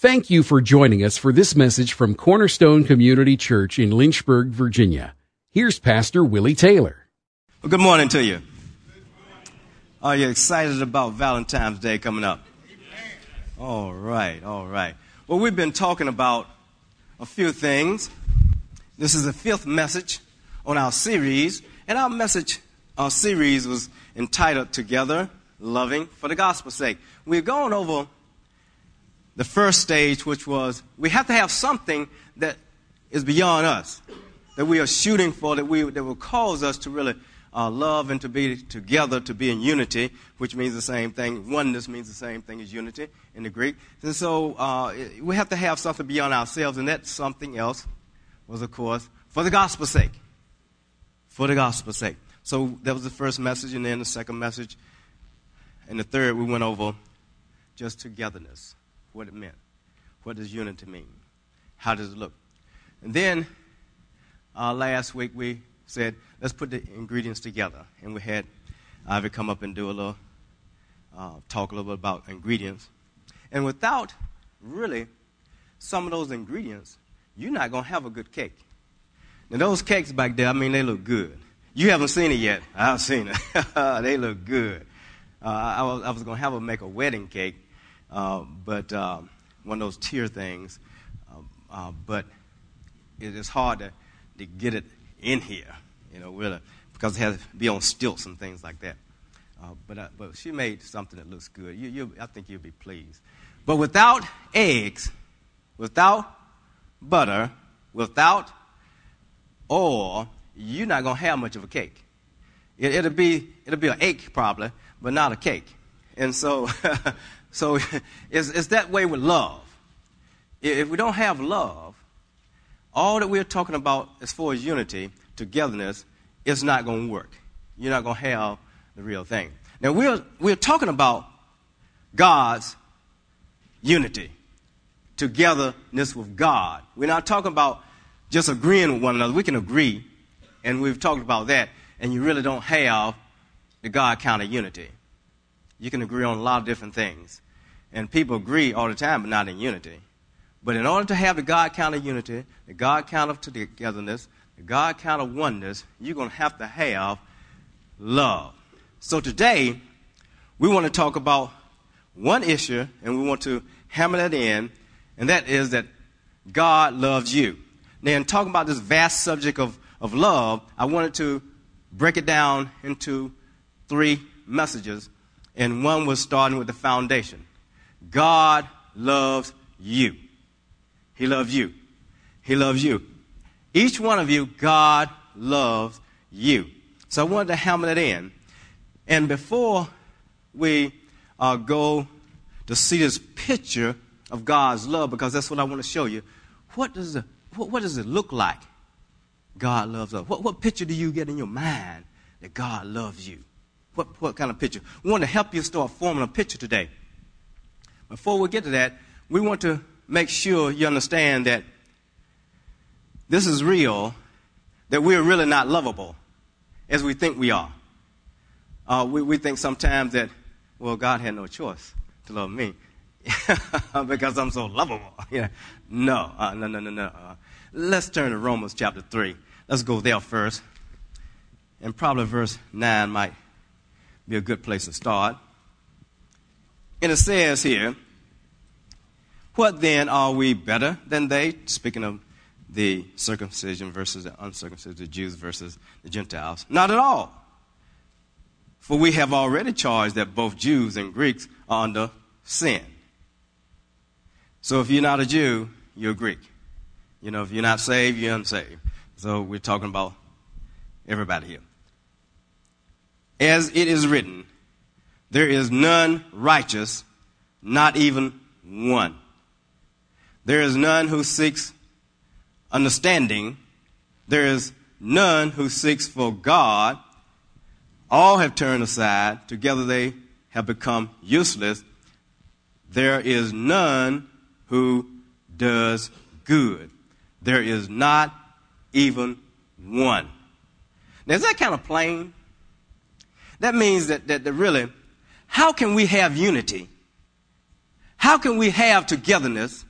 Thank you for joining us for this message from Cornerstone Community Church in Lynchburg, Virginia. Here's Pastor Willie Taylor. Well, good morning to you. Are you excited about Valentine's Day coming up? All right, all right. Well, we've been talking about a few things. This is the fifth message on our series, and our message, our series was entitled Together, Loving for the Gospel's Sake. We've gone over the first stage, which was we have to have something that is beyond us, that we are shooting for, that, we, that will cause us to really uh, love and to be together, to be in unity, which means the same thing. Oneness means the same thing as unity in the Greek. And so uh, we have to have something beyond ourselves, and that something else was, of course, for the gospel's sake. For the gospel's sake. So that was the first message, and then the second message. And the third, we went over just togetherness what it meant. What does unity mean? How does it look? And then uh, last week we said, let's put the ingredients together. And we had Ivy come up and do a little, uh, talk a little bit about ingredients. And without really some of those ingredients, you're not going to have a good cake. Now, those cakes back there, I mean, they look good. You haven't seen it yet. I've seen it. they look good. Uh, I was, was going to have them make a wedding cake, uh, but uh, one of those tier things. Um, uh, but it is hard to, to get it in here, you know, really, because it has to be on stilts and things like that. Uh, but, uh, but she made something that looks good. You, you, I think you'll be pleased. But without eggs, without butter, without oil, you're not going to have much of a cake. It, will be, it'll be an ache probably, but not a cake. And so So it's, it's that way with love. If we don't have love, all that we're talking about as far as unity, togetherness, is not going to work. You're not going to have the real thing. Now, we're, we're talking about God's unity, togetherness with God. We're not talking about just agreeing with one another. We can agree, and we've talked about that, and you really don't have the God kind of unity. You can agree on a lot of different things. And people agree all the time, but not in unity. But in order to have the God kind of unity, the God kind of togetherness, the God kind of oneness, you're going to have to have love. So today, we want to talk about one issue, and we want to hammer that in, and that is that God loves you. Now, in talking about this vast subject of, of love, I wanted to break it down into three messages and one was starting with the foundation. God loves you. He loves you. He loves you. Each one of you, God loves you. So I wanted to hammer that in. And before we uh, go to see this picture of God's love, because that's what I want to show you, what does, the, what, what does it look like? God loves us. What, what picture do you get in your mind that God loves you? What, what kind of picture? We want to help you start forming a picture today. Before we get to that, we want to make sure you understand that this is real, that we're really not lovable as we think we are. Uh, we, we think sometimes that, well, God had no choice to love me because I'm so lovable. yeah. No, uh, no, no, no, no. Uh, let's turn to Romans chapter 3. Let's go there first. And probably verse 9 might be a good place to start. And it says here, What then are we better than they? Speaking of the circumcision versus the uncircumcision, the Jews versus the Gentiles. Not at all. For we have already charged that both Jews and Greeks are under sin. So if you're not a Jew, you're a Greek. You know, if you're not saved, you're unsaved. So we're talking about everybody here as it is written, there is none righteous, not even one. There is none who seeks understanding. There is none who seeks for God. All have turned aside. Together they have become useless. There is none who does good. There is not even one. Now, is that kind of plain? That means that, that, that really, how can we have unity? How can we have togetherness?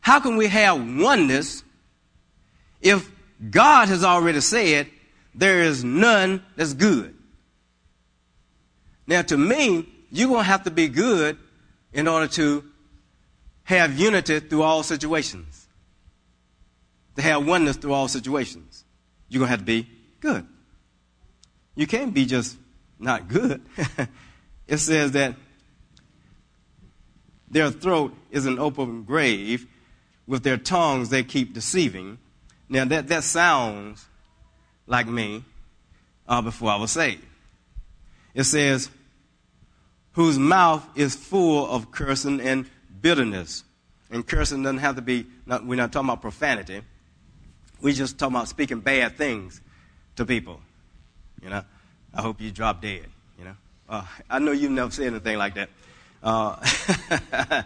How can we have oneness if God has already said there is none that's good? Now, to me, you're going to have to be good in order to have unity through all situations. To have oneness through all situations. You're going to have to be good. You can't be just not good. it says that their throat is an open grave. With their tongues, they keep deceiving. Now, that, that sounds like me uh, before I was saved. It says, whose mouth is full of cursing and bitterness. And cursing doesn't have to be, not, we're not talking about profanity. We're just talking about speaking bad things to people. You know, I hope you drop dead. Uh, I know you've never said anything like that. Uh,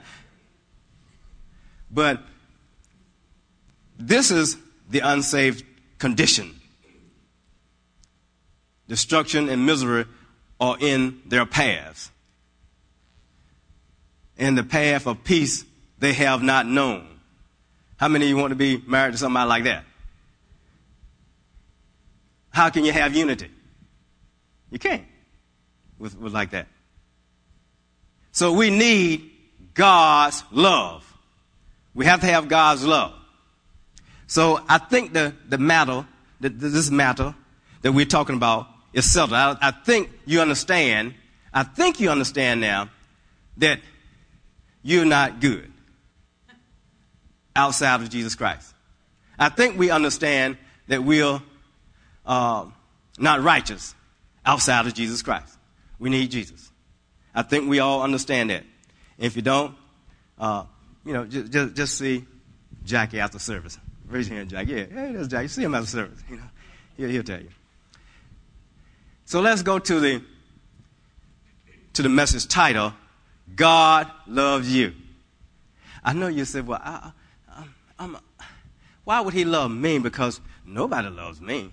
but this is the unsaved condition. Destruction and misery are in their paths. In the path of peace they have not known. How many of you want to be married to somebody like that? How can you have unity? You can't with, like that. So we need God's love. We have to have God's love. So I think the, the matter, the, this matter that we're talking about is settled. I, I think you understand, I think you understand now that you're not good outside of Jesus Christ. I think we understand that we're uh, not righteous outside of Jesus Christ. We need Jesus. I think we all understand that. If you don't, uh, you know, just, just, just, see Jackie after service. Raise your hand, Jackie. Yeah, hey, there's Jackie. See him after service. You know, he'll, he'll tell you. So let's go to the to the message title: God loves you. I know you said, "Well, I, I, why would He love me?" Because nobody loves me.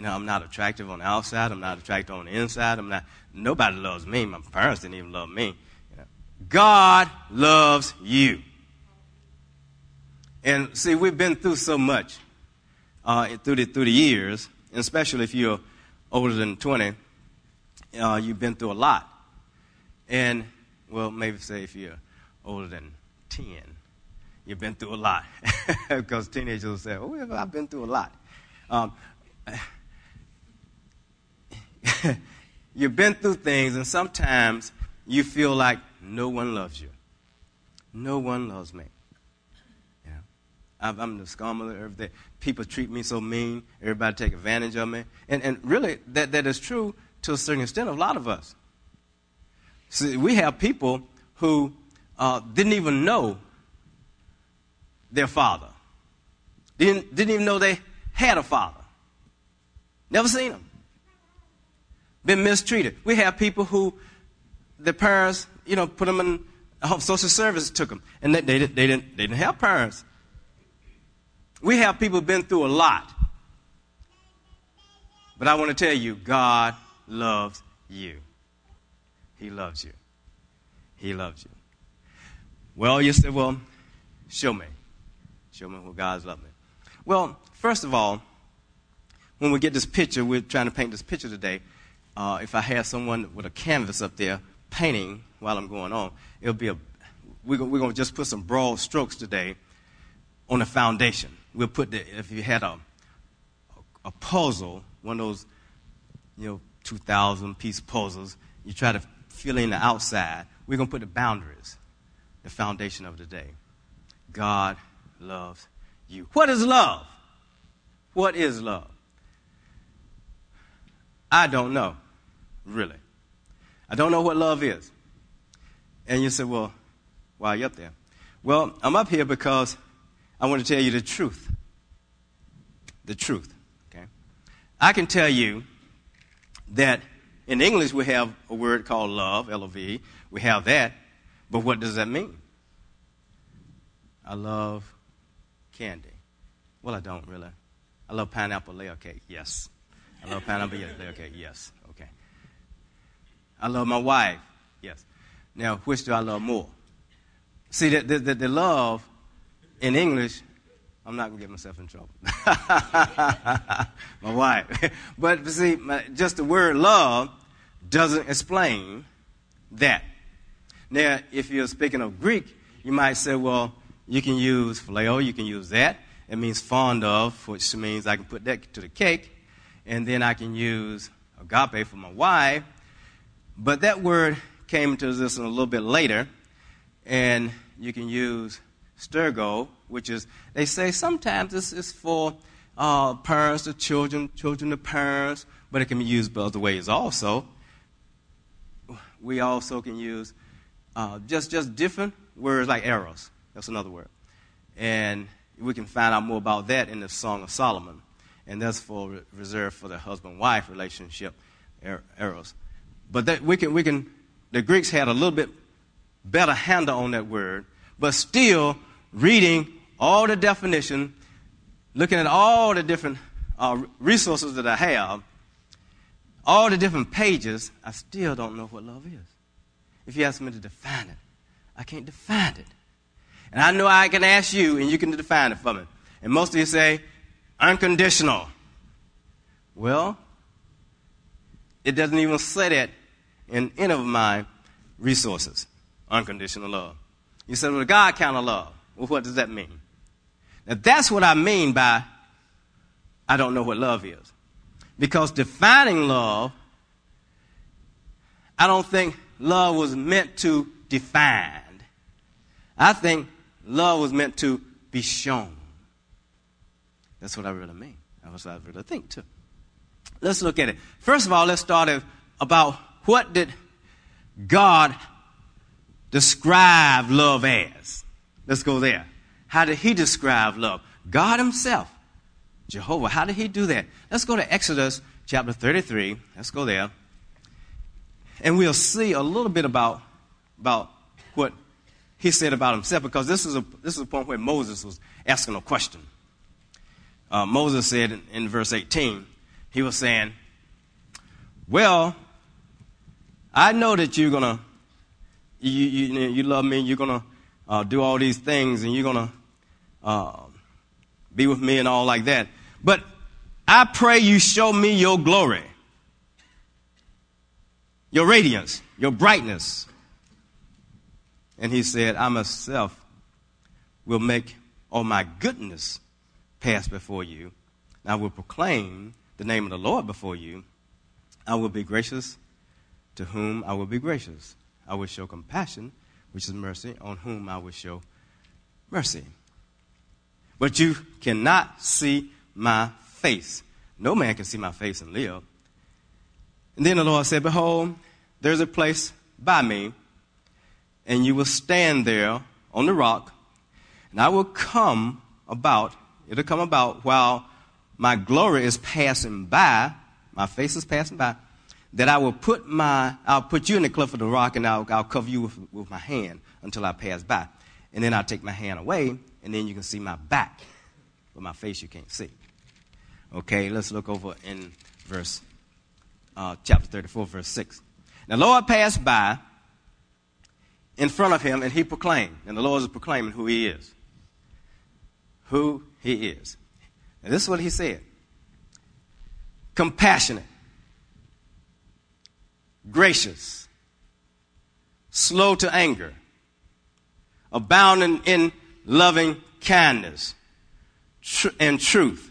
You know, I'm not attractive on the outside. I'm not attractive on the inside. I'm not. Nobody loves me. My parents didn't even love me. You know. God loves you. And see, we've been through so much uh, through the through the years, and especially if you're older than 20, uh, you've been through a lot. And well, maybe say if you're older than 10, you've been through a lot, because teenagers will say, "Oh, I've been through a lot." Um, You've been through things, and sometimes you feel like no one loves you. No one loves me. I'm the scum of everything. People treat me so mean. Everybody take advantage of me. And, and really, that, that is true to a certain extent of a lot of us. See, we have people who uh, didn't even know their father. Didn't, didn't even know they had a father. Never seen him been mistreated. We have people who the parents, you know, put them in uh, social service took them, and they, they, they, didn't, they didn't have parents. We have people been through a lot. But I want to tell you, God loves you. He loves you. He loves you. Well, you say, well, show me. Show me what God's love me. Well, first of all, when we get this picture, we're trying to paint this picture today uh, if I had someone with a canvas up there painting while I'm going on, it'll be a, we're going to just put some broad strokes today on the foundation. We'll put the, if you had a, a puzzle, one of those, you know, 2,000 piece puzzles, you try to fill in the outside, we're going to put the boundaries, the foundation of the day. God loves you. What is love? What is love? I don't know, really. I don't know what love is. And you say, well, why are you up there? Well, I'm up here because I want to tell you the truth. The truth, okay? I can tell you that in English we have a word called love, L O V. We have that, but what does that mean? I love candy. Well, I don't really. I love pineapple layer cake, yes. I love pineapple. layer cake, Yes. I love my wife. Yes. Now, which do I love more? See, the, the, the love in English, I'm not going to get myself in trouble. my wife. but see, my, just the word love doesn't explain that. Now, if you're speaking of Greek, you might say, well, you can use phileo, you can use that. It means fond of, which means I can put that to the cake. And then I can use agape for my wife. But that word came into existence a little bit later. And you can use stergo, which is, they say sometimes this is for uh, parents to children, children to parents, but it can be used both ways also. We also can use uh, just, just different words like eros. That's another word. And we can find out more about that in the Song of Solomon. And that's for reserved for the husband-wife relationship, er, eros. But that we can, we can, the Greeks had a little bit better handle on that word, but still reading all the definition, looking at all the different uh, resources that I have, all the different pages, I still don't know what love is. If you ask me to define it, I can't define it. And I know I can ask you, and you can define it for me. And most of you say, unconditional. Well, it doesn't even say that in any of my resources. Unconditional love. You said, well, God kind of love. Well, what does that mean? Now, that's what I mean by I don't know what love is. Because defining love, I don't think love was meant to define. I think love was meant to be shown. That's what I really mean. That's what I really think, too. Let's look at it. First of all, let's start about what did God describe love as? Let's go there. How did he describe love? God himself, Jehovah, how did he do that? Let's go to Exodus chapter 33. Let's go there. And we'll see a little bit about, about what he said about himself because this is a, this is a point where Moses was asking a question. Uh, Moses said in, in verse 18, he was saying, Well, I know that you're going to, you, you, you love me, you're going to uh, do all these things, and you're going to uh, be with me and all like that. But I pray you show me your glory, your radiance, your brightness. And he said, I myself will make all my goodness pass before you. I will proclaim the name of the Lord before you. I will be gracious to whom I will be gracious. I will show compassion, which is mercy, on whom I will show mercy. But you cannot see my face. No man can see my face and live. And then the Lord said, Behold, there's a place by me and you will stand there on the rock, and I will come about, it'll come about while my glory is passing by, my face is passing by, that I will put my, I'll put you in the cliff of the rock and I'll, I'll cover you with, with my hand until I pass by. And then I'll take my hand away, and then you can see my back, but my face you can't see. Okay, let's look over in verse, uh, chapter 34, verse 6. Now, Lord passed by, in front of him and he proclaimed. And the Lord is proclaiming who he is. Who he is. And this is what he said compassionate, gracious, slow to anger, abounding in loving kindness and truth,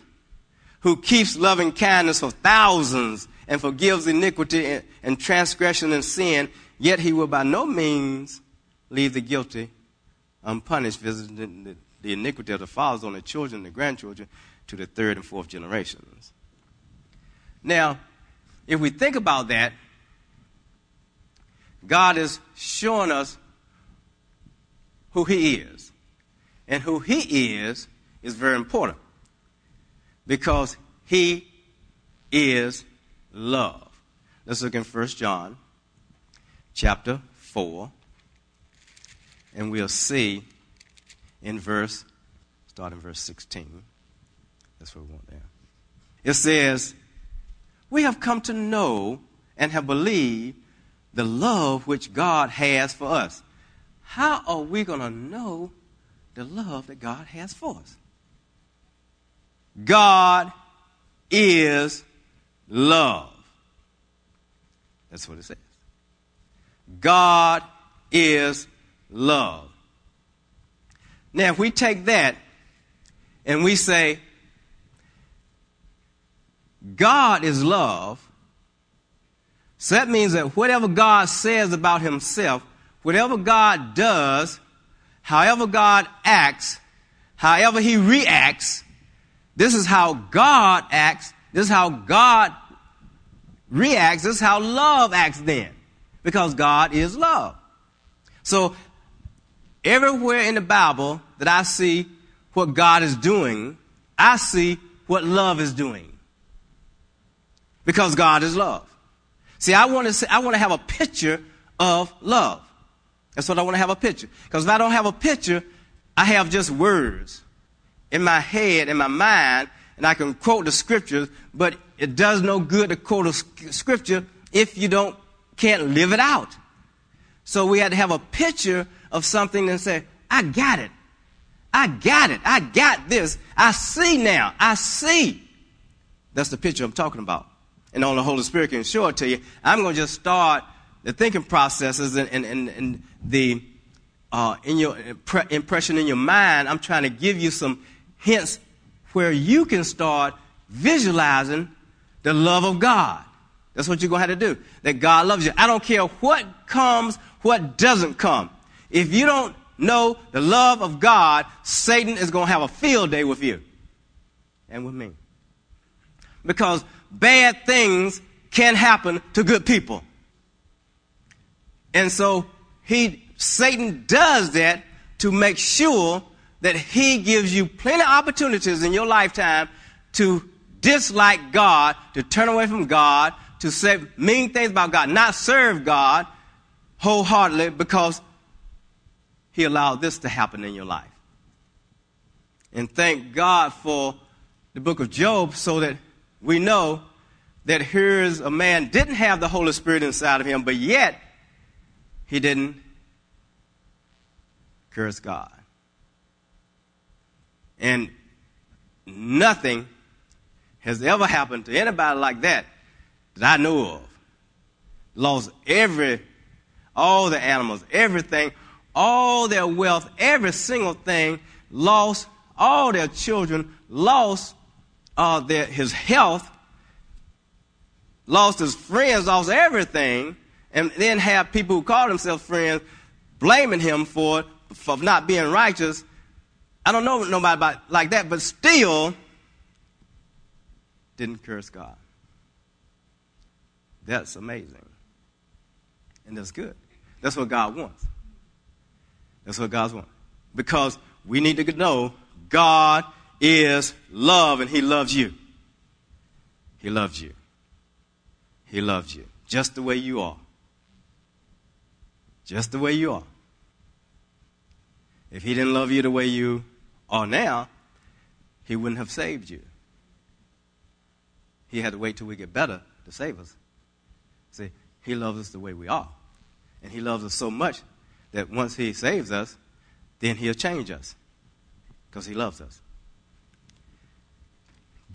who keeps loving kindness for thousands and forgives iniquity and, transgression and sin, yet he will by no means leave the guilty unpunished, visiting the iniquity of the fathers on the children and the grandchildren to the third and fourth generations. Now, if we think about that, God is showing us who He is. And who He is is very important because He is love. Let's look in 1 John chapter 4 and we'll see in verse, start in verse 16. That's what we want there. It says, We have come to know and have believed the love which God has for us. How are we going to know the love that God has for us. God is love. That's what it says. God is love. Now, if we take that and we say, God is love, so that means that whatever God says about himself, whatever God does, however God acts, however he reacts, this is how God acts, this is how God reacts, this is how love acts then. Because God is love. So, everywhere in the Bible that I see what God is doing, I see what love is doing. Because God is love. See, I want to I want to have a picture of love. That's what I want to have a picture. Because if I don't have a picture, I have just words in my head, in my mind, and I can quote the scriptures, but it does no good to quote a scripture if you don't can't live it out. So we had to have a picture of something and say, I got it. I got it. I got this. I see now. I see. That's the picture I'm talking about. And all the Holy Spirit can show it to you. I'm going to just start the thinking processes and, and, and, and the uh, in your impression in your mind. I'm trying to give you some hints where you can start visualizing the love of God. That's what you're going to have to do. That God loves you. I don't care what comes, what doesn't come. If you don't know the love of God, Satan is going to have a field day with you and with me. Because bad things can happen to good people. And so he, Satan does that to make sure that he gives you plenty of opportunities in your lifetime to dislike God, to turn away from God, to say mean things about God, not serve God wholeheartedly because He allowed this to happen in your life. And thank God for the book of Job so that we know that here's a man didn't have the Holy Spirit inside of him, but yet he didn't curse God. And nothing has ever happened to anybody like that that I know of. Lost every, all the animals, everything, all their wealth, every single thing, lost all their children, lost uh, their, his health, lost his friends, lost everything, and then have people who call themselves friends blaming him for, for not being righteous. I don't know nobody about, like that, but still didn't curse God. That's amazing. And that's good. That's what God wants. That's what God wants. Because we need to know God is love and He loves you. He loves you. He loves you just the way you are. Just the way you are. If He didn't love you the way you are now, He wouldn't have saved you. He had to wait till we get better to save us. See, He loves us the way we are. And He loves us so much that once He saves us, then He'll change us because He loves us.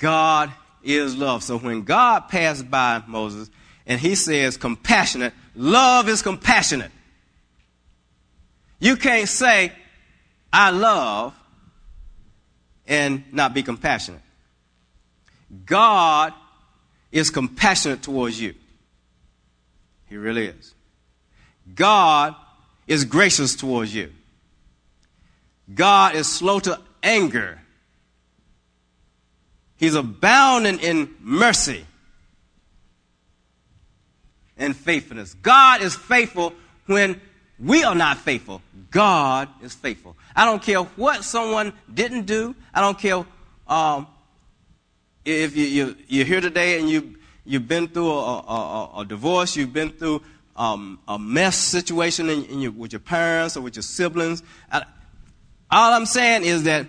God is love. So when God passed by Moses and He says compassionate, love is compassionate. You can't say, I love and not be compassionate. God is compassionate towards you. He really is. God is gracious towards you. God is slow to anger. He's abounding in mercy and faithfulness. God is faithful when we are not faithful. God is faithful. I don't care what someone didn't do. I don't care um, if you, you, you're here today and you you've been through a, a, a divorce, you've been through um, a mess situation in, in your, with your parents or with your siblings. all I'm saying is that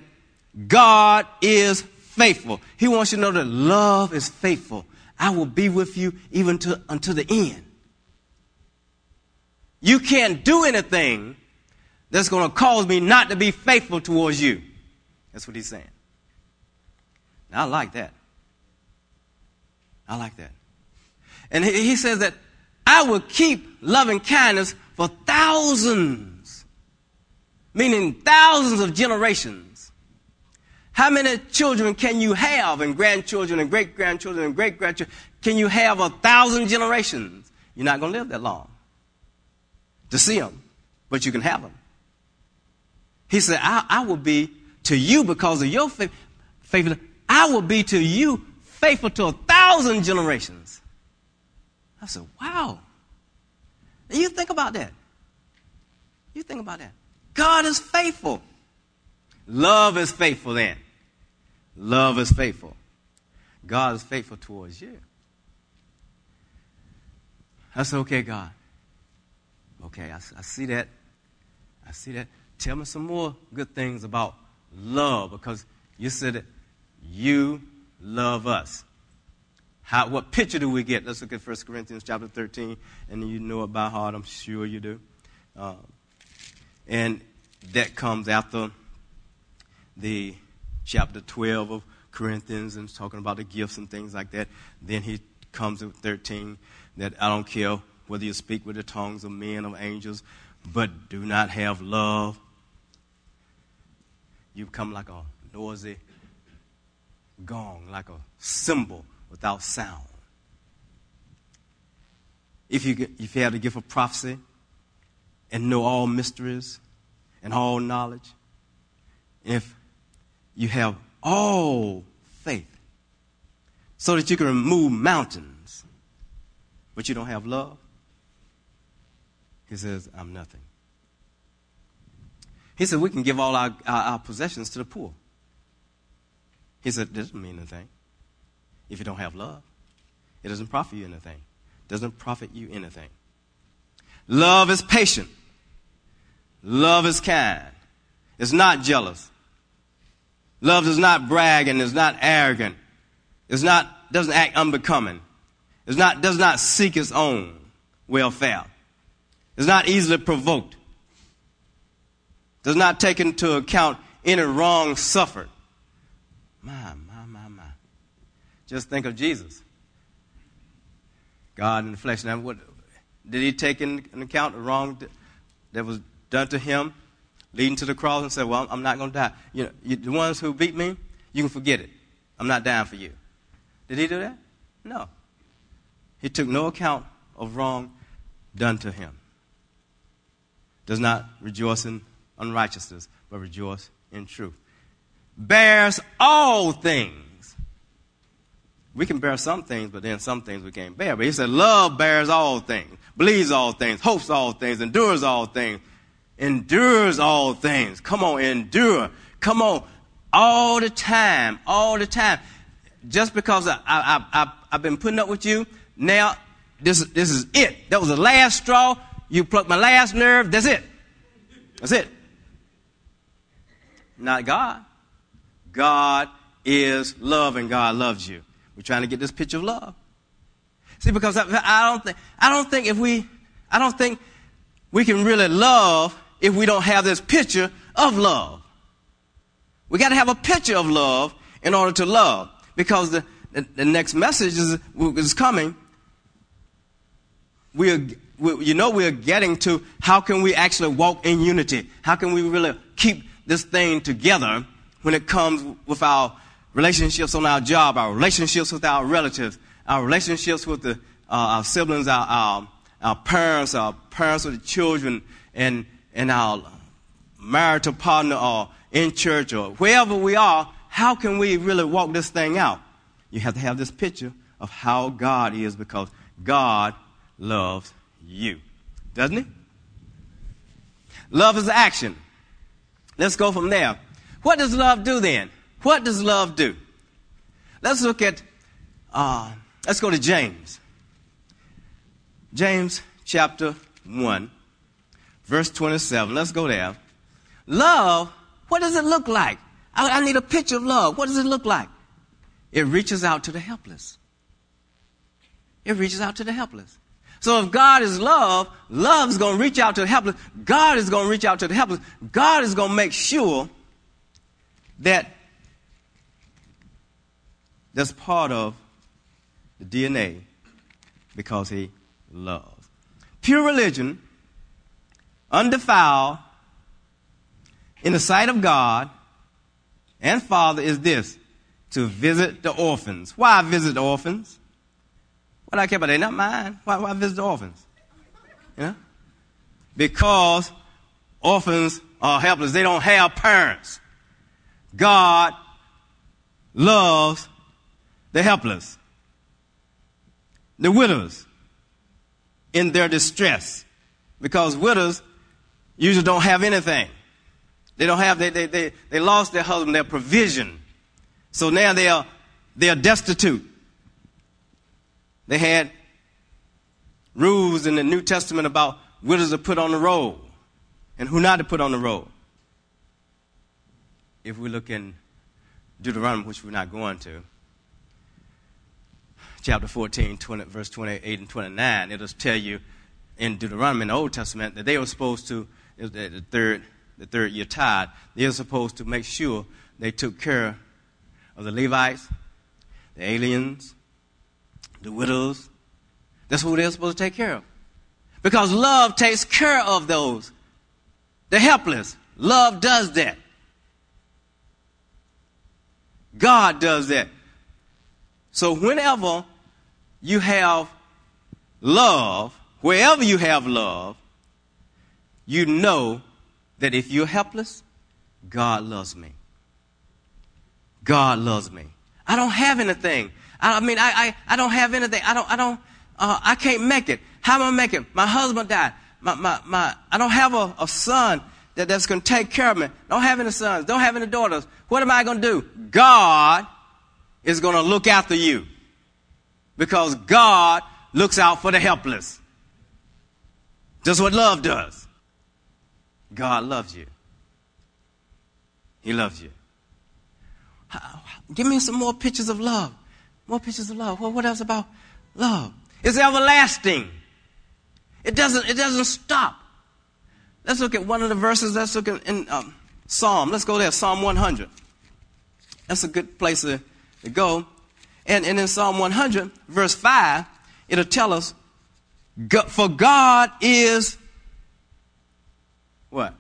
God is faithful. He wants you to know that love is faithful. I will be with you even to, until the end. You can't do anything that's going to cause me not to be faithful towards you. That's what he's saying. Now, I like that. I like that. And he, he says that I will keep loving kindness for thousands, meaning thousands of generations. How many children can you have, and grandchildren, and great grandchildren, and great grandchildren? Can you have a thousand generations? You're not going to live that long to see them, but you can have them. He said, I, I will be to you because of your faith. I will be to you faithful to a thousand generations. I said, wow. You think about that. You think about that. God is faithful. Love is faithful then. Love is faithful. God is faithful towards you. That's okay, God. Okay, I, I see that. I see that. Tell me some more good things about love because you said that you love us. How, what picture do we get? Let's look at 1 Corinthians chapter 13, and you know it by heart, I'm sure you do. Uh, and that comes after the chapter 12 of Corinthians and talking about the gifts and things like that. Then he comes to 13 that I don't care whether you speak with the tongues of men or angels, but do not have love. You become like a noisy gong, like a cymbal without sound. If you, if you have the gift of prophecy and know all mysteries and all knowledge, if you have all faith so that you can remove mountains, but you don't have love, he says, I'm nothing. He said, We can give all our, our, our possessions to the poor. He said, That doesn't mean anything if you don't have love. It doesn't profit you anything. It doesn't profit you anything. Love is patient. Love is kind. It's not jealous. Love does not brag and is not arrogant. It's not, doesn't act unbecoming. It's not, does not seek its own welfare. It's not easily provoked. Does not take into account any wrong suffered. My, just think of Jesus. God in the flesh. Now, what, did he take into account the wrong that was done to him, leading to the cross, and said, Well, I'm not going to die? You know, you, the ones who beat me, you can forget it. I'm not dying for you. Did he do that? No. He took no account of wrong done to him. Does not rejoice in unrighteousness, but rejoice in truth. Bears all things we can bear some things, but then some things we can't bear. But he said, love bears all things, believes all things, hopes all things, endures all things, endures all things. Come on, endure. Come on, all the time, all the time. Just because I, I, I, I've been putting up with you, now this, this is it. That was the last straw. You plucked my last nerve. That's it. That's it. Not God. God is love and God loves you. We're trying to get this picture of love. See, because I, I don't think, I don't think if we, I don't think we can really love if we don't have this picture of love. We got to have a picture of love in order to love. Because the, the, the next message is, is coming. We are, we, you know, we are getting to how can we actually walk in unity? How can we really keep this thing together when it comes with our relationships on our job, our relationships with our relatives, our relationships with the, uh, our siblings, our, our, our, parents, our parents with the children, and, and our marital partner or in church or wherever we are, how can we really walk this thing out? You have to have this picture of how God is because God loves you. Doesn't he? Love is action. Let's go from there. What does love do then? What does love do? Let's look at, uh, let's go to James. James chapter 1, verse 27. Let's go there. Love, what does it look like? I, I need a picture of love. What does it look like? It reaches out to the helpless. It reaches out to the helpless. So if God is love, love is going to reach out to the helpless. God is going to reach out to the helpless. God is going to make sure that that's part of the DNA because he loves. Pure religion, undefiled, in the sight of God and Father is this to visit the orphans. Why visit the orphans? What I care about? They're not mine. Why, why visit the orphans? Yeah? Because orphans are helpless. They don't have parents. God loves the helpless, the widows in their distress. Because widows usually don't have anything. They don't have, they, they, they, they lost their husband, their provision. So now they are, they are destitute. They had rules in the New Testament about widows to put on the roll and who not to put on the roll. If we look in Deuteronomy, which we're not going to, chapter 14, 20, verse 28 and 29, it'll tell you in Deuteronomy in the Old Testament that they were supposed to, the third, the third year tithe, they're supposed to make sure they took care of the Levites, the aliens, the widows. That's who they're supposed to take care of. Because love takes care of those. The helpless. Love does that. God does that. So whenever you have love, wherever you have love, you know that if you're helpless, God loves me. God loves me. I don't have anything. I, mean, I, I, I don't have anything. I don't, I don't, uh, I can't make it. How am I make it? My husband died. My, my, my, I don't have a, a son that, that's going to take care of me. Don't have any sons. Don't have any daughters. What am I going to do? God is going to look after you because God looks out for the helpless. Just what love does. God loves you. He loves you. Give me some more pictures of love. More pictures of love. What else about love? It's everlasting. It doesn't, it doesn't stop. Let's look at one of the verses. Let's look at in um, Psalm. Let's go there. Psalm 100. That's a good place to, to go. And, and in Psalm 100, verse 5, it'll tell us, For God is what?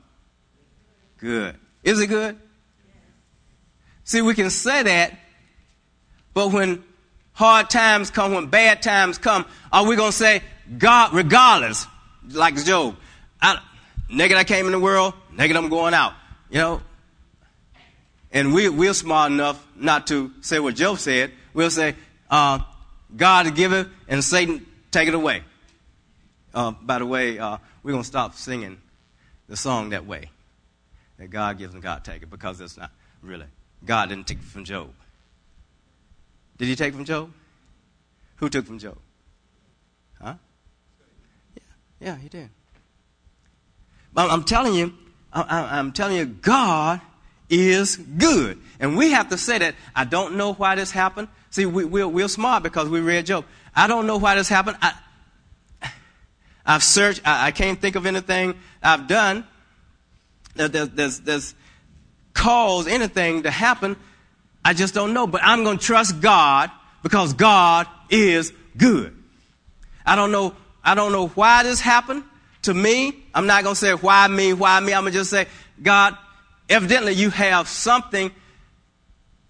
Good. Is it good? See, we can say that, but when hard times come, when bad times come, are we going to say, God, regardless, like Job, I, naked I came in the world, naked I'm going out, you know? And we, we're smart enough not to say what Job said. We'll say, uh, God give it and Satan take it away. Uh, by the way, uh, we're going to stop singing the song that way. That God gives and God take it because it's not really. God didn't take it from Job. Did he take it from Job? Who took from Job? Huh? Yeah, yeah, he did. But I'm telling you, I, am telling you, God is good. And we have to say that. I don't know why this happened. See, we, we're, we're smart because we read Job. I don't know why this happened. I, I've searched. I, I can't think of anything I've done that there's, there's, caused anything to happen I just don't know, but I'm going to trust God because God is good. I don't know, I don't know why this happened to me. I'm not going to say why me, why me. I'm going to just say, God, evidently you have something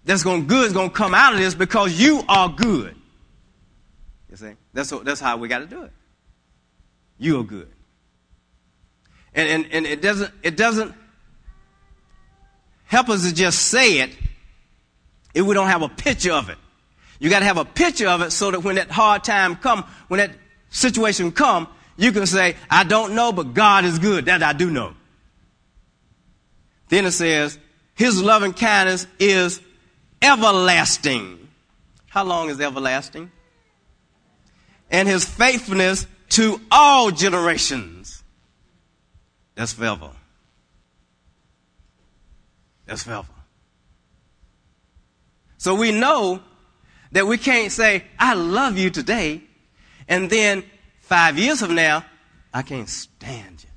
that's going good is going to come out of this because you are good. You see? That's, that's how we got to do it. You are good. And, and, and it doesn't, it doesn't help us to just say it if we don't have a picture of it. You got to have a picture of it so that when that hard time come, when that situation come, you can say, I don't know, but God is good. That I do know. Then it says, His loving kindness is everlasting. How long is everlasting? And His faithfulness to all generations. That's forever. That's forever. So we know that we can't say, I love you today, and then five years from now, I can't stand you.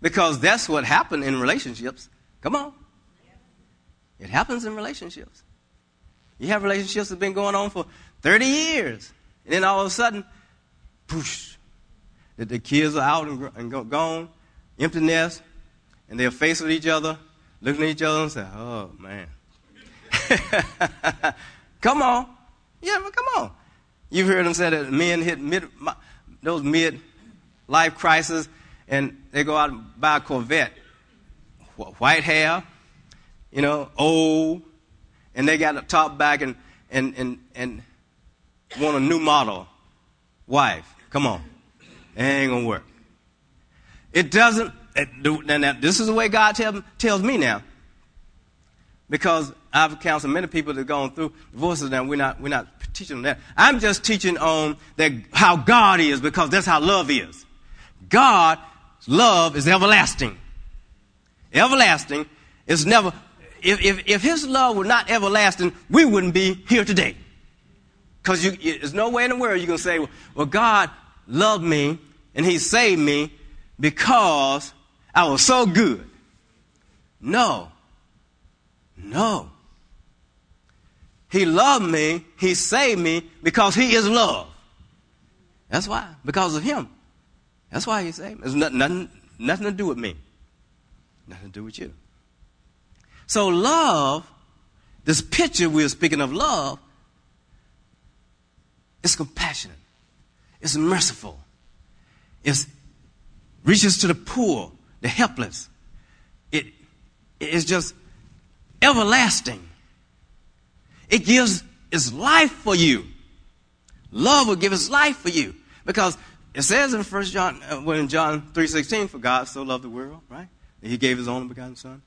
Because that's what happened in relationships. Come on. It happens in relationships. You have relationships that have been going on for 30 years. And then all of a sudden, poosh, the, the kids are out and, and go, gone, empty nest, and they're with each other, looking at each other and say, oh, man. come on. Yeah, come on. You've heard them say that men hit mid, those mid life crises and they go out and buy a Corvette. White hair, you know, old, and they got a top back and, and, and, and want a new model wife. Come on. It ain't going to work. It doesn't, now, this is the way God tell, tells me now. Because I've counseled many people that have gone through divorces now. We're not, we're not teaching on that. I'm just teaching on that, how God is because that's how love is. God's love is everlasting. Everlasting is never, if, if, if his love were not everlasting, we wouldn't be here today. Because there's no way in the world you can say, well, God loved me and he saved me because I was so good. No. No. He loved me, He saved me because He is love. That's why. Because of Him. That's why He saved me. It's nothing, nothing, nothing to do with me. Nothing to do with you. So love, this picture we're speaking of love, is compassionate. It's merciful. It reaches to the poor, the helpless. It is just everlasting. It gives its life for you. Love will give its life for you. Because it says in First John, uh, when John 3.16, for God so loved the world, right? That he gave his only begotten son.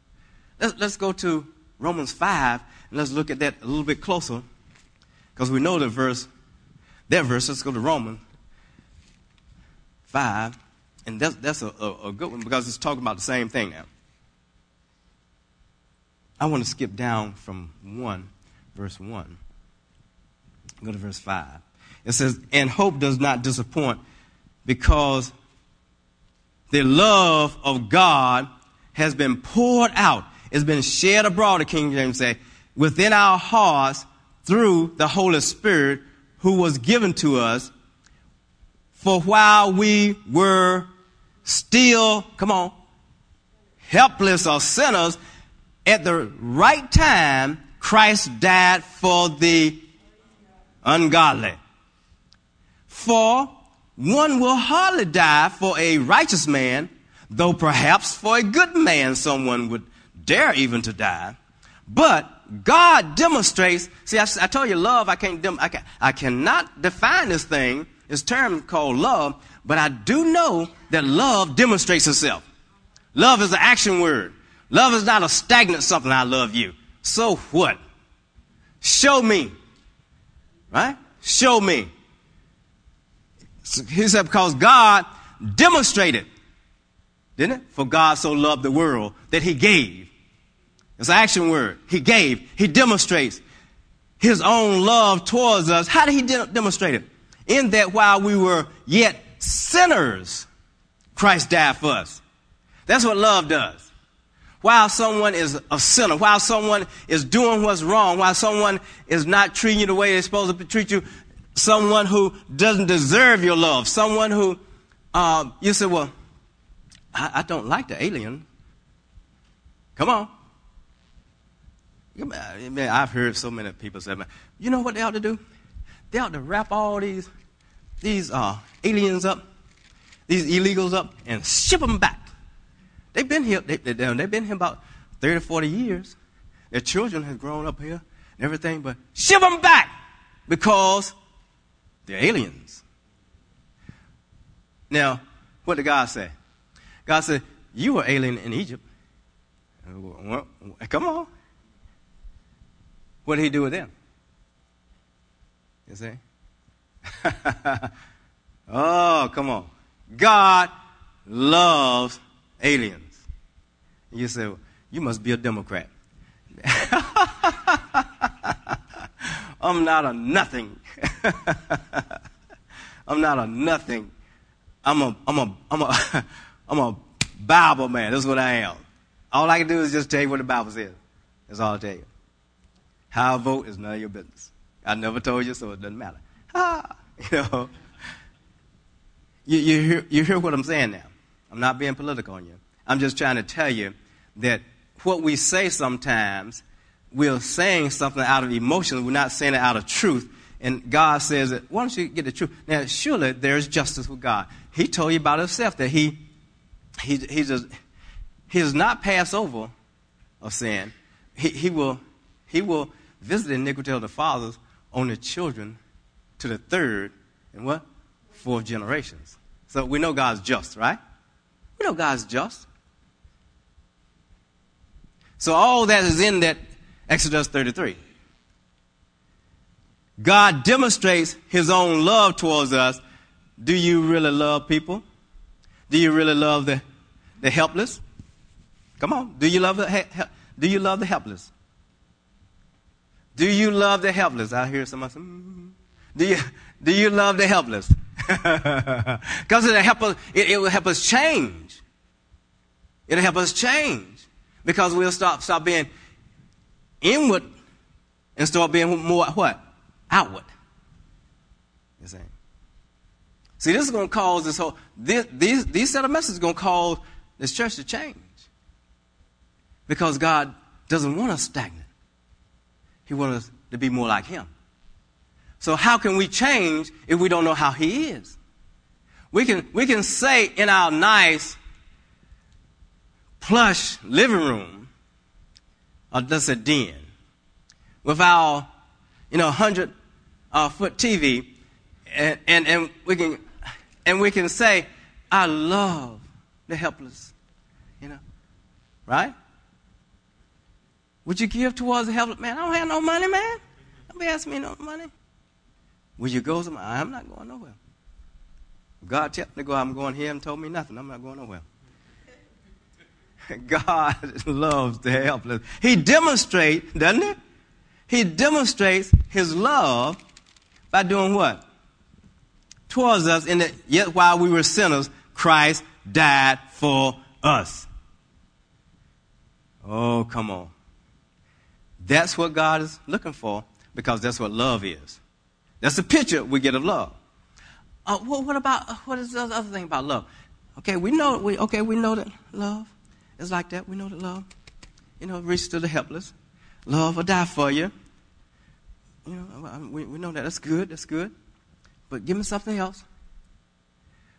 Let's, let's go to Romans 5 and let's look at that a little bit closer. Because we know the verse, that verse, let's go to Romans 5. And that's, that's a, a, a good one because it's talking about the same thing now. I want to skip down from 1 verse 1. Go to verse 5. It says, And hope does not disappoint because the love of God has been poured out. It's been shed abroad, the King James say, within our hearts through the Holy Spirit who was given to us. For while we were still, come on, helpless or sinners, at the right time, Christ died for the ungodly. For one will hardly die for a righteous man, though perhaps for a good man someone would dare even to die. But God demonstrates, see, I, I told you love, I can't, I, can, I cannot define this thing, this term called love, but I do know that love demonstrates itself. Love is an action word. Love is not a stagnant something, I love you. So what? Show me. Right? Show me. He said, because God demonstrated, didn't it? For God so loved the world that he gave. It's an action word. He gave. He demonstrates his own love towards us. How did he de- demonstrate it? In that while we were yet sinners, Christ died for us. That's what love does while someone is a sinner, while someone is doing what's wrong, while someone is not treating you the way they're supposed to treat you, someone who doesn't deserve your love, someone who uh, you say, well, I, I, don't like the alien. Come on. I've heard so many people say, you know what they ought to do? They ought to wrap all these these uh, aliens up, these illegals up, and ship them back. They've been here, they, have they, been here about 30, 40 years. Their children have grown up here and everything, but ship them back because they're aliens. Now, what did God say? God said, You were alien in Egypt. Well, come on. What did he do with them? You see? oh, come on. God loves aliens. You say, You must be a Democrat. I'm not a nothing. I'm not a nothing. I'm a, I'm a, I'm a, I'm a Bible man. That's what I am. All I can do is just tell you what the Bible says. That's all I'll tell you. How I vote is none of your business. I never told you, so it doesn't matter. Ah, you know. You, you, hear, you hear what I'm saying now. I'm not being political on you. I'm just trying to tell you that what we say sometimes, we're saying something out of emotion. We're not saying it out of truth. And God says that, why don't you get the truth? Now, surely there's justice with God. He told you about himself that he, he, he, does, he does not pass over of sin. He, he, will, he will visit iniquity of the fathers on the children to the third and what? Fourth generations. So we know God's just, right? We know God's just. So all that is in that Exodus 33. God demonstrates his own love towards us. Do you really love people? Do you really love the, the helpless? Come on. Do you love the, do you love the helpless? Do you love the helpless? I hear somebody say, mm-hmm. do you, do you love the helpless? Because it'll help us, it, it will help us change. It'll help us change. Because we'll stop, stop being inward and start being more what? Outward. You see? See, this is going to cause this whole, this, these, these set of messages are going to cause this church to change. Because God doesn't want us stagnant. He wants us to be more like Him. So how can we change if we don't know how He is? We can, we can say in our nice, plush living room, or just a den, with our, you know, 100 uh, foot TV, and, and, and, we can, and we can say, I love the helpless, you know, right? Would you give towards the helpless? Man, I don't have no money, man. Don't be asking me no money. Would you go somewhere? I'm not going nowhere. God tell me to go, I'm going here and told me nothing. I'm not going nowhere. God loves the helpless. He demonstrates, doesn't he? He demonstrates his love by doing what? Towards us, in that yet while we were sinners, Christ died for us. Oh, come on. That's what God is looking for because that's what love is. That's the picture we get of love. Uh, well, what about uh, what is the other thing about love? Okay, we know we okay we know that love is like that. We know that love, you know, reaches to the helpless. Love will die for you. You know, um, um, we, we know that. That's good. That's good. But give me something else.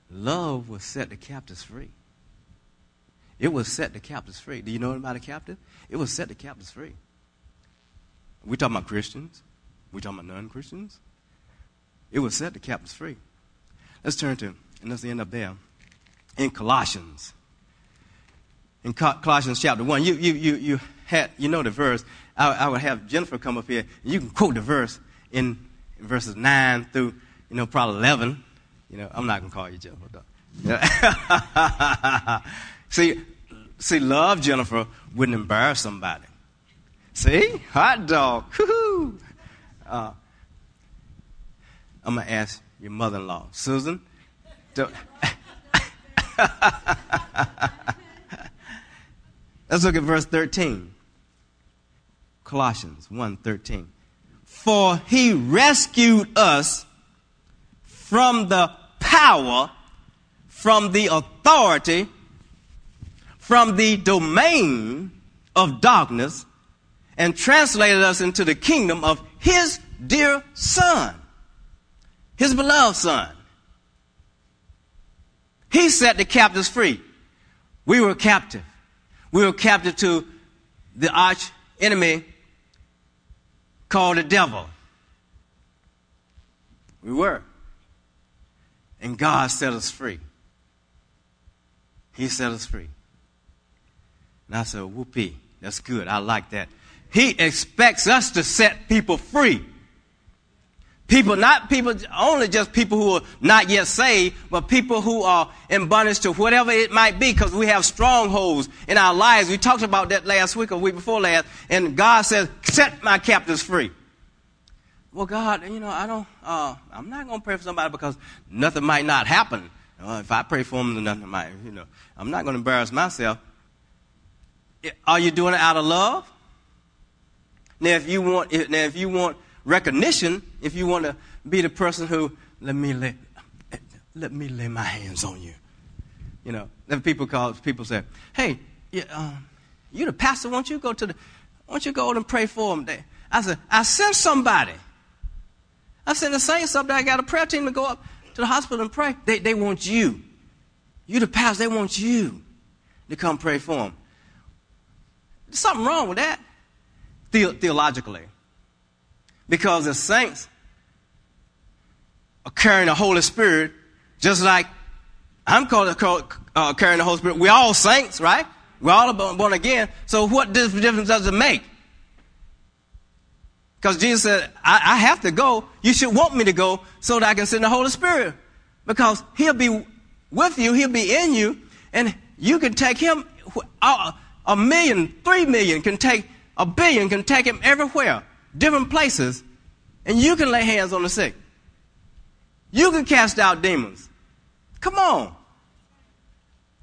Love will set the captives free. It will set the captives free. Do you know about a captive? It will set the captives free. We talking about Christians. We talking about non-Christians. It was set the captives free. Let's turn to, and let's end up there, in Colossians. In Colossians chapter 1, you, you, you, you, had, you know the verse. I, I would have Jennifer come up here, and you can quote the verse in, in verses 9 through, you know, probably 11. You know, I'm not going to call you Jennifer, though. see, see, love, Jennifer, wouldn't embarrass somebody. See? Hot dog. Uh, I'm going to ask your mother in law, Susan. Let's look at verse 13. Colossians 1:13. For he rescued us from the power, from the authority, from the domain of darkness, and translated us into the kingdom of his dear son his beloved son. He set the captives free. We were captive. We were captive to the arch enemy called the devil. We were. And God set us free. He set us free. And I said, whoopee, that's good. I like that. He expects us to set people free. People, not people, only just people who are not yet saved, but people who are in bondage to whatever it might be, because we have strongholds in our lives. We talked about that last week or week before last, and God says, set my captives free. well, God, you know, I don't, uh, I'm not going to pray for somebody because nothing might not happen. Uh, if I pray for them, nothing might, you know, I'm not going to embarrass myself. Are you doing it out of love? Now, if you want, now if you want recognition, if you want to be the person who, let me lay, let me lay my hands on you. You know, then people call, people say, hey, yeah, um, you the pastor, won't you go to the, won't you go and pray for them? I said, I sent somebody. I sent the saints up there. I got a prayer team to go up to the hospital and pray. They, they want you. You the pastor, they want you to come pray for them. There's something wrong with that the- theologically. Because the saints are carrying the Holy Spirit just like I'm called, called uh, carrying the Holy Spirit. We're all saints, right? We're all born again. So what difference does it make? Because Jesus said, I, I, have to go. You should want me to go so that I can send the Holy Spirit. Because he'll be with you, he'll be in you, and you can take him. A, a million, three million can take, a billion can take him everywhere, different places, and you can lay hands on the sick. You can cast out demons. Come on.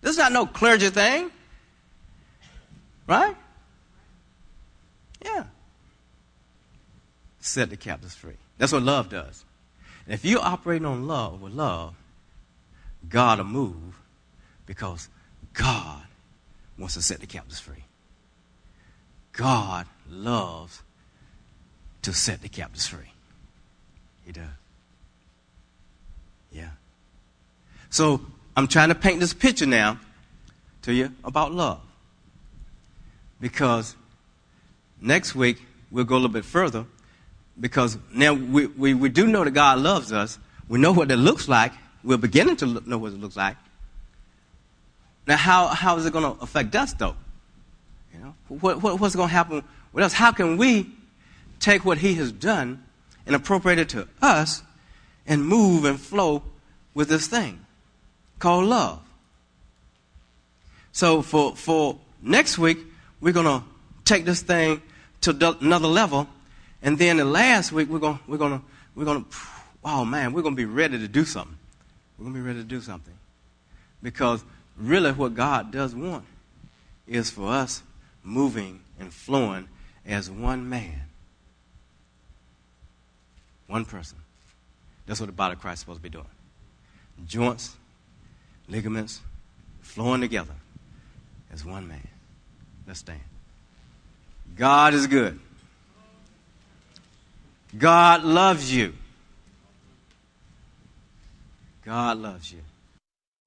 This is not no clergy thing. Right? Yeah. Set the captives free. That's what love does. And if you're operating on love with love, God will move because God wants to set the captives free. God loves to set the captives free. He does. Yeah. So I'm trying to paint this picture now to you about love. Because next week we'll go a little bit further. Because now we, we, we do know that God loves us. We know what it looks like. We're beginning to know what it looks like. Now, how, how is it going to affect us, though? You know, what, what, what's going to happen with us? How can we take what He has done and appropriate it to us and move and flow with this thing called love? So, for, for next week, we're going to take this thing to another level. And then the last week, we're going we're gonna, we're gonna, oh man, we're going to be ready to do something. We're going to be ready to do something. Because really, what God does want is for us moving and flowing as one man, one person. That's what the body of Christ is supposed to be doing. Joints, ligaments, flowing together as one man. Let's stand. God is good. God loves you. God loves you.